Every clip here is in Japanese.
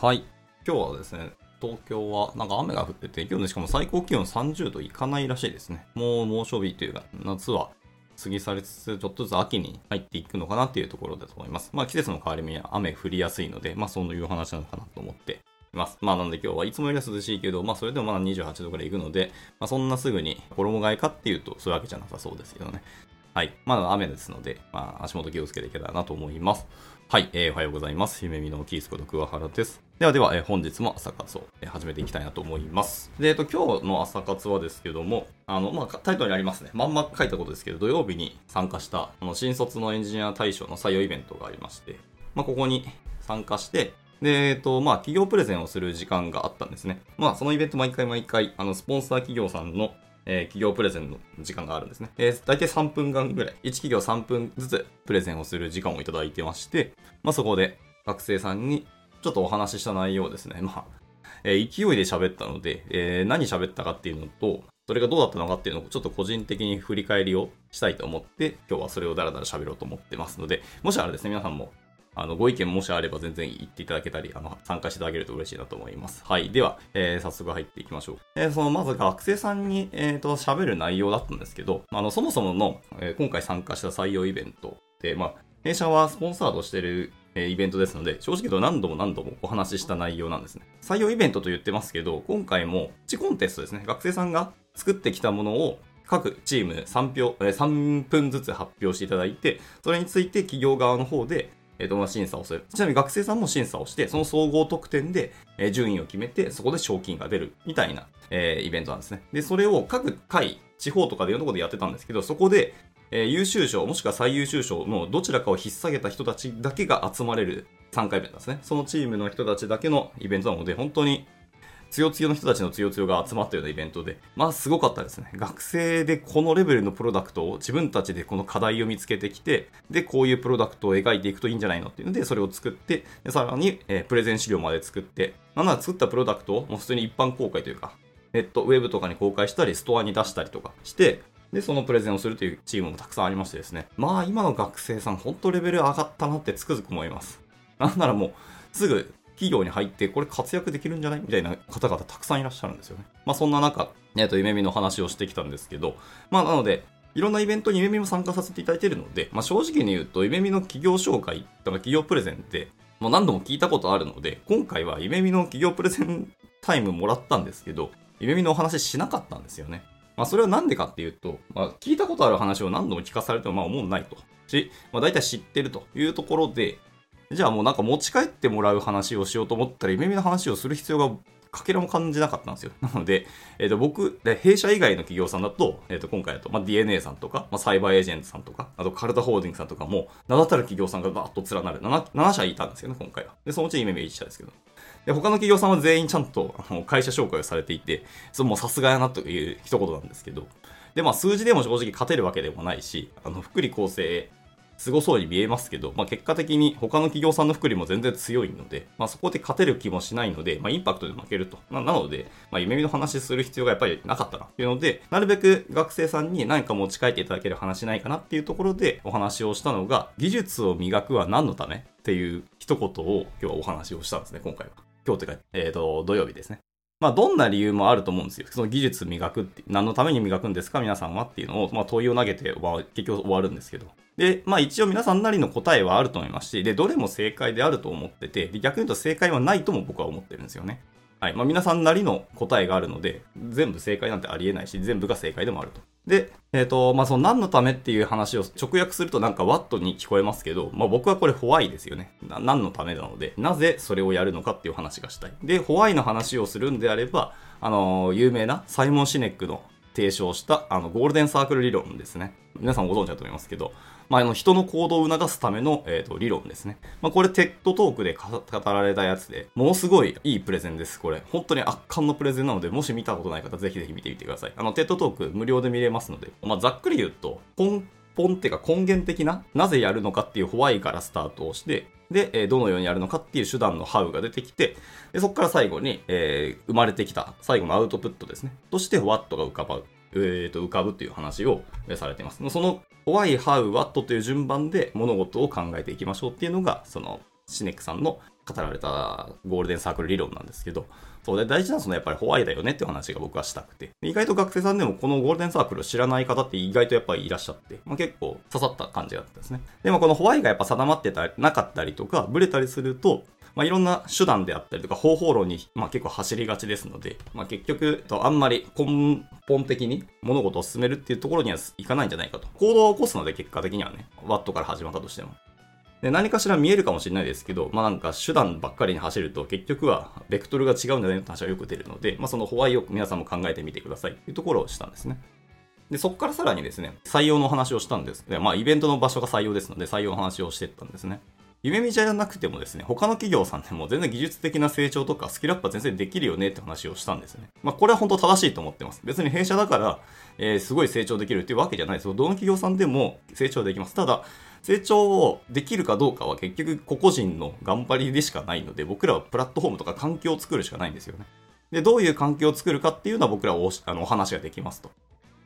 はい。今日はですね、東京はなんか雨が降ってて、今日ね、しかも最高気温30度いかないらしいですね。もう猛暑日というか、夏は過ぎ去りつつ、ちょっとずつ秋に入っていくのかなっていうところだと思います。まあ季節の変わり目は雨降りやすいので、まあそういう話なのかなと思っています。まあなので今日はいつもよりは涼しいけど、まあそれでもまだ28度くらいいくので、まあそんなすぐに衣替えかっていうとそういうわけじゃなさそうですけどね。はい。まだ雨ですので、まあ足元気をつけていけたらなと思います。はい、えー、おはようございます。夢見のキースこと桑原です。ではでは、え本日も朝活を、え始めていきたいなと思います。で、えっと、今日の朝活はですけども、あの、まあ、タイトルにありますね。まんま書いたことですけど、土曜日に参加した、あの、新卒のエンジニア大賞の採用イベントがありまして、まあ、ここに参加して、で、えっと、まあ、企業プレゼンをする時間があったんですね。まあ、そのイベント毎回毎回、あの、スポンサー企業さんの、えー企業プレゼンの時間があるんですね。えー、大体3分間ぐらい、1企業3分ずつプレゼンをする時間をいただいてまして、まあ、そこで学生さんにちょっとお話しした内容ですね、まあ、えー勢いで喋ったので、えー何喋ったかっていうのと、それがどうだったのかっていうのをちょっと個人的に振り返りをしたいと思って、今日はそれをダラダラ喋ろうと思ってますので、もしあれですね、皆さんもあの、ご意見もしあれば全然言っていただけたり、あの、参加していただけると嬉しいなと思います。はい。では、えー早速入っていきましょう。えーその、まず学生さんに、えっ、と、喋る内容だったんですけど、あの、そもそもの、えー今回参加した採用イベントで、まあ、弊社はスポンサードしてる、イベントですので、正直言うと何度も何度もお話しした内容なんですね。採用イベントと言ってますけど、今回も、プチコンテストですね。学生さんが作ってきたものを、各チーム3票、え3分ずつ発表していただいて、それについて企業側の方で、えっ、と、審査をする。ちなみに学生さんも審査をして、その総合得点で、え順位を決めて、そこで賞金が出るみたいな、えイベントなんですね。で、それを各会、地方とかでいろんなころでやってたんですけど、そこで、えー優秀賞、もしくは最優秀賞のどちらかを引っ提げた人たちだけが集まれる参加イベントなんですね。そのチームの人たちだけのイベントなので、本当につよつよの人たちのつよつよが集まったようなイベントで、まあすごかったですね。学生でこのレベルのプロダクトを自分たちでこの課題を見つけてきて、で、こういうプロダクトを描いていくといいんじゃないのっていうので、それを作って、でさらに、えープレゼン資料まで作って、なんなら作ったプロダクトをもう普通に一般公開というか、ネット、ウェブとかに公開したり、ストアに出したりとかして、で、そのプレゼンをするというチームもたくさんありましてですね。まあ今の学生さん、本当レベル上がったなってつくづく思います。なんならもう、すぐ企業に入って、これ活躍できるんじゃないみたいな方々たくさんいらっしゃるんですよね。まあそんな中、えっ、と、夢見の話をしてきたんですけど、まあなので、いろんなイベントに夢見も参加させていただいているので、まあ正直に言うと、夢見の企業紹介とか企業プレゼンって、もう何度も聞いたことあるので、今回は夢見の企業プレゼンタイムもらったんですけど、夢見のお話しなかったんですよね。まあそれは何でかっていうと、まあ聞いたことある話を何度も聞かされてもまあ思うないと。し、まあ大体知ってるというところで、じゃあもうなんか持ち帰ってもらう話をしようと思ったら、夢見の話をする必要がかけらも感じなかったんですよ。なので、えっ、と、僕、弊社以外の企業さんだと、えっ、と、今回だと、まあ、DNA さんとか、まあ、サイバーエージェントさんとか、あと、カルタホールディングさんとかも、名だたる企業さんがバーッと連なる7、7社いたんですよね、今回は。で、そのうち夢見1社ですけど。で、他の企業さんは全員ちゃんとあの会社紹介をされていて、それもうさすがやなという一言なんですけど、で、まあ数字でも正直勝てるわけでもないし、あの、福利厚生、すごそうに見えますけど、まあ、結果的に他の企業さんの福利も全然強いので、まあ、そこで勝てる気もしないので、まあ、インパクトで負けると。ななので、まあ、夢見の話する必要がやっぱりなかったなっていうので、なるべく学生さんに何か持ち帰っていただける話ないかなっていうところでお話をしたのが、技術を磨くは何のためっていう一言を今日はお話をしたんですね、今回は。今日というか、えっ、と、土曜日ですね。まあ、どんな理由もあると思うんですよ。その技術磨くって、何のために磨くんですか？皆さんはっていうのを、まあ、問いを投げて、結局終わるんですけど。で、まあ一応皆さんなりの答えはあると思いますし、で、どれも正解であると思ってて、で逆に言うと正解はないとも僕は思ってるんですよね。はい。まあ皆さんなりの答えがあるので、全部正解なんてありえないし、全部が正解でもあると。で、えっ、と、まあその何のためっていう話を直訳するとなんかワットに聞こえますけど、まあ僕はこれホワイですよね。何のためなので、なぜそれをやるのかっていう話がしたい。で、ホワイの話をするんであれば、あの有名なサイモン・シネックの提唱したあの Golden Circle 理論ですね。皆さんご存知だと思いますけど、まあ、あの人の行動を促すための、えー、と理論ですね。まあ、これ、 TED Talk で語語られたやつで、ものすごいいいプレゼンです、これ。本当に圧巻のプレゼンなので、もし見たことない方、ぜひぜひ見てみてください。あの、 TED Talk 無料で見れますので、まあ、ざっくり言うと、根本っていうか根源的な、なぜやるのかっていう why からスタートをして、で、えーどのようにやるのかっていう手段の how が出てきて、でそこから最後に、えー生まれてきた最後のアウトプットですね。として、What が浮かぶ、えーと浮かぶという話をされています。その、Why, How, What という順番で物事を考えていきましょうっていうのが、その、シネックさんの語られたゴールデンサークル理論なんですけど、そうで大事なのはそのやっぱりホワイだよねって話が僕はしたくて、意外と学生さんでもこのゴールデンサークルを知らない方って意外とやっぱりいらっしゃって、まあ、結構刺さった感じだったんですね。でもこのホワイがやっぱ定まってたなかったりとか、ブレたりすると、まあ、いろんな手段であったりとか方法論に、まあ、結構走りがちですので、まあ、結局、あんまり根本的に物事を進めるっていうところにはいかないんじゃないかと。行動を起こすので結果的にはね、ワットから始まったとしても。で何かしら見えるかもしれないですけど、まあなんか手段ばっかりに走ると結局はベクトルが違うんじゃないのって話はよく出るので、まあそのホワイを皆さんも考えてみてくださいっていうところをしたんですね。で、そこからさらにですね、採用の話をしたんです。でまあイベントの場所が採用ですので採用の話をしてったんですね。夢見じゃなくてもですね、他の企業さんでも全然技術的な成長とかスキルアップは全然できるよねって話をしたんですね。まあこれは本当正しいと思ってます。別に弊社だから、えー、すごい成長できるっていうわけじゃないですよ。どの企業さんでも成長できます。ただ、成長をできるかどうかは結局個々人の頑張りでしかないので、僕らはプラットフォームとか環境を作るしかないんですよね。で、どういう環境を作るかっていうのは僕らはおあのお話ができますと。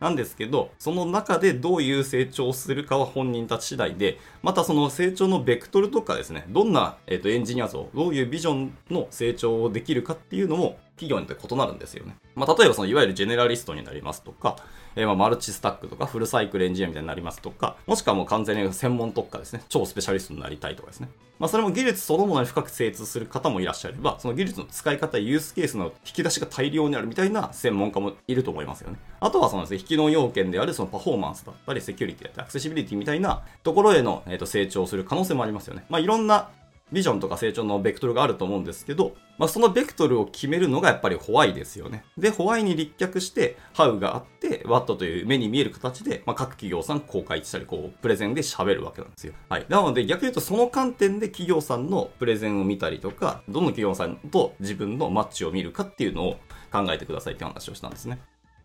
なんですけど、その中でどういう成長をするかは本人たち次第で、またその成長のベクトルとかですね、どんな、えーとエンジニア像、どういうビジョンの成長をできるかっていうのも企業によって異なるんですよね。まあ、例えばそのいわゆるジェネラリストになりますとか、えー、まマルチスタックとかフルサイクルエンジニアみたいになりますとか、もしくはもう完全に専門特化ですね。超スペシャリストになりたいとかですね。まあそれも技術そのものに深く精通する方もいらっしゃれば、その技術の使い方、ユースケースの引き出しが大量にあるみたいな専門家もいると思いますよね。あとはそのですね、非機能要件であるそのパフォーマンスだったり、セキュリティだったり、アクセシビリティみたいなところへの、えー、と成長する可能性もありますよね。まあいろんなビジョンとか成長のベクトルがあると思うんですけど、まあ、そのベクトルを決めるのがやっぱりホワイですよね。で、ホワイに立脚して、ハウがあって、ワットという目に見える形で、まあ、各企業さん公開したり、こう、プレゼンで喋るわけなんですよ。はい。なので、逆に言うとその観点で企業さんのプレゼンを見たりとか、どの企業さんと自分のマッチを見るかっていうのを考えてくださいって話をしたんですね。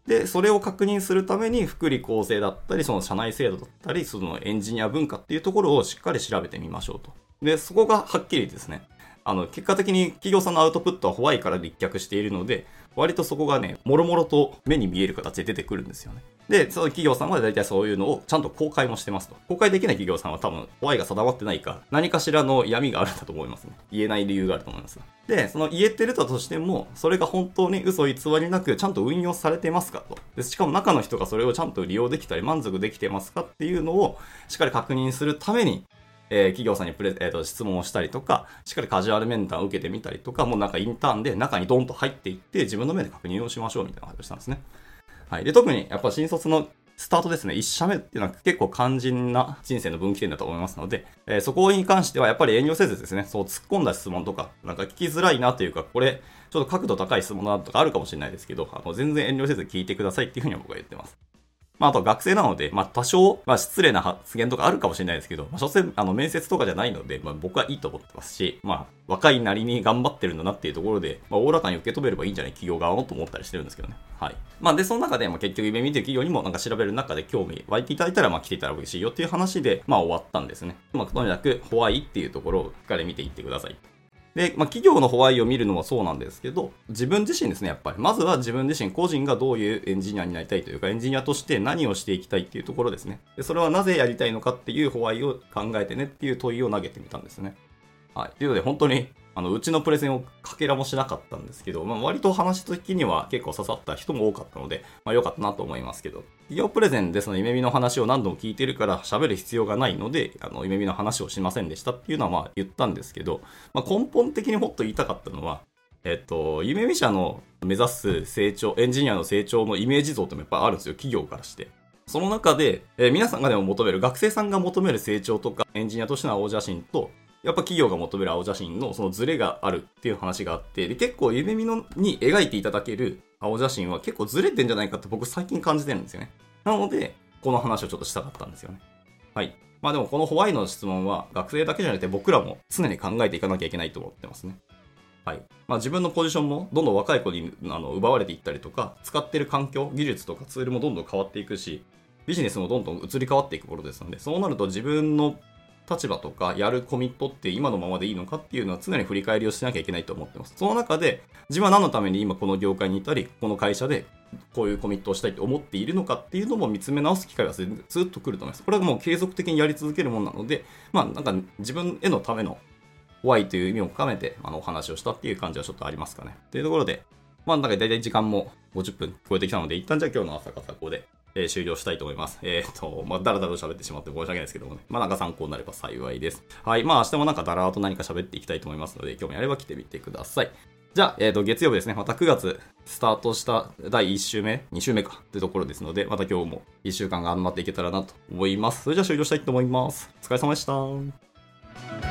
で、それを確認するために、福利厚生だったり、その社内制度だったり、そのエンジニア文化っていうところをしっかり調べてみましょうと。で、そこがはっきりですね、あの、結果的に企業さんのアウトプットはホワイから立脚しているので、割とそこがね、もろもろと目に見える形で出てくるんですよね。で、その企業さんは大体そういうのをちゃんと公開もしてますと。公開できない企業さんは多分、ホワイが定まってないか、何かしらの闇があるんだと思いますね。言えない理由があると思います。で、その言えてるだとしても、それが本当に嘘偽りなく、ちゃんと運用されてますかと。で、しかも中の人がそれをちゃんと利用できたり、満足できてますかっていうのを、しっかり確認するために、えー、企業さんにプレ、えーと、質問をしたりとか、しっかりカジュアル面談を受けてみたりとか、もうなんかインターンで中にドンと入っていって、自分の目で確認をしましょうみたいな話をしたんですね。はい。で、特にやっぱ新卒のスタートですね、1社目っていうのは結構肝心な人生の分岐点だと思いますので、えー、そこに関してはやっぱり遠慮せずですね、そう突っ込んだ質問とか、なんか聞きづらいなというか、これ、ちょっと角度高い質問だとかあるかもしれないですけど、あの全然遠慮せず聞いてくださいっていうふうに僕は言ってます。まあ、あと学生なので、まあ、多少、まあ、失礼な発言とかあるかもしれないですけど、まあ、所詮、あの、面接とかじゃないので、まあ、僕はいいと思ってますし、まあ、若いなりに頑張ってるんだなっていうところで、まあ、おおらかに受け止めればいいんじゃない企業側もと思ったりしてるんですけどね。はい。まあ、で、その中で、まあ、結局、夢見てる企業にもなんか調べる中で興味湧いていただいたら、まあ、来ていたら嬉しいよっていう話で、まあ、終わったんですね。まあ、とにかく、ホワイっていうところをしっかり見ていってください。で、まあ、企業のホワイを見るのはそうなんですけど、自分自身ですね、やっぱり。まずは自分自身、個人がどういうエンジニアになりたいというか、エンジニアとして何をしていきたいっていうところですね。で、それはなぜやりたいのかっていうホワイを考えてねっていう問いを投げてみたんですね。はい。というので、本当にあの、うちのプレゼンをかけらもしなかったんですけど、まあ、割と話的には結構刺さった人も多かったので、まあ、良かったなと思いますけど、企業プレゼンでその夢見の話を何度も聞いてるから喋る必要がないので、あの、夢見の話をしませんでしたっていうのはまあ言ったんですけど、まあ、根本的にもっと言いたかったのは、えっと、夢見社の目指す成長、エンジニアの成長のイメージ像ってもやっぱあるんですよ、企業からして。その中で、えー、皆さんがでも求める、学生さんが求める成長とか、エンジニアとしての青写真と、やっぱ企業が求める青写真のそのズレがあるっていう話があって、で結構夢見のに描いていただける青写真は結構ズレてんじゃないかって僕最近感じてるんですよね。なので、この話をちょっとしたかったんですよね。はい。まあでもこのホワイの質問は学生だけじゃなくて僕らも常に考えていかなきゃいけないと思ってますね。はい。まあ自分のポジションもどんどん若い子にあの奪われていったりとか、使ってる環境、技術とかツールもどんどん変わっていくし、ビジネスもどんどん移り変わっていくものですので、そうなると自分の立場とかやるコミットって今のままでいいのかっていうのは常に振り返りをしなきゃいけないと思ってます。その中で自分は何のために今この業界にいたり、この会社でこういうコミットをしたいと思っているのかっていうのも見つめ直す機会がずっと来ると思います。これはもう継続的にやり続けるものなので、まあなんか自分へのための怖いという意味を込めて、あの、お話をしたっていう感じはちょっとありますかね。というところで、まあ、なんか大体時間も50分超えてきたので、一旦じゃあ今日の朝方ここで、えー、終了したいと思います。えっ、と、まあ、だらだら喋ってしまって申し訳ないですけどもね。まあ、なんか参考になれば幸いです。はい。まあ、明日もなんかだらーと何か喋っていきたいと思いますので、興味あれば来てみてください。じゃあ、えっ、ー、と、月曜日ですね。また9月スタートした第1週目、2週目かってところですので、また今日も1週間頑張っていけたらなと思います。それじゃあ終了したいと思います。お疲れ様でした。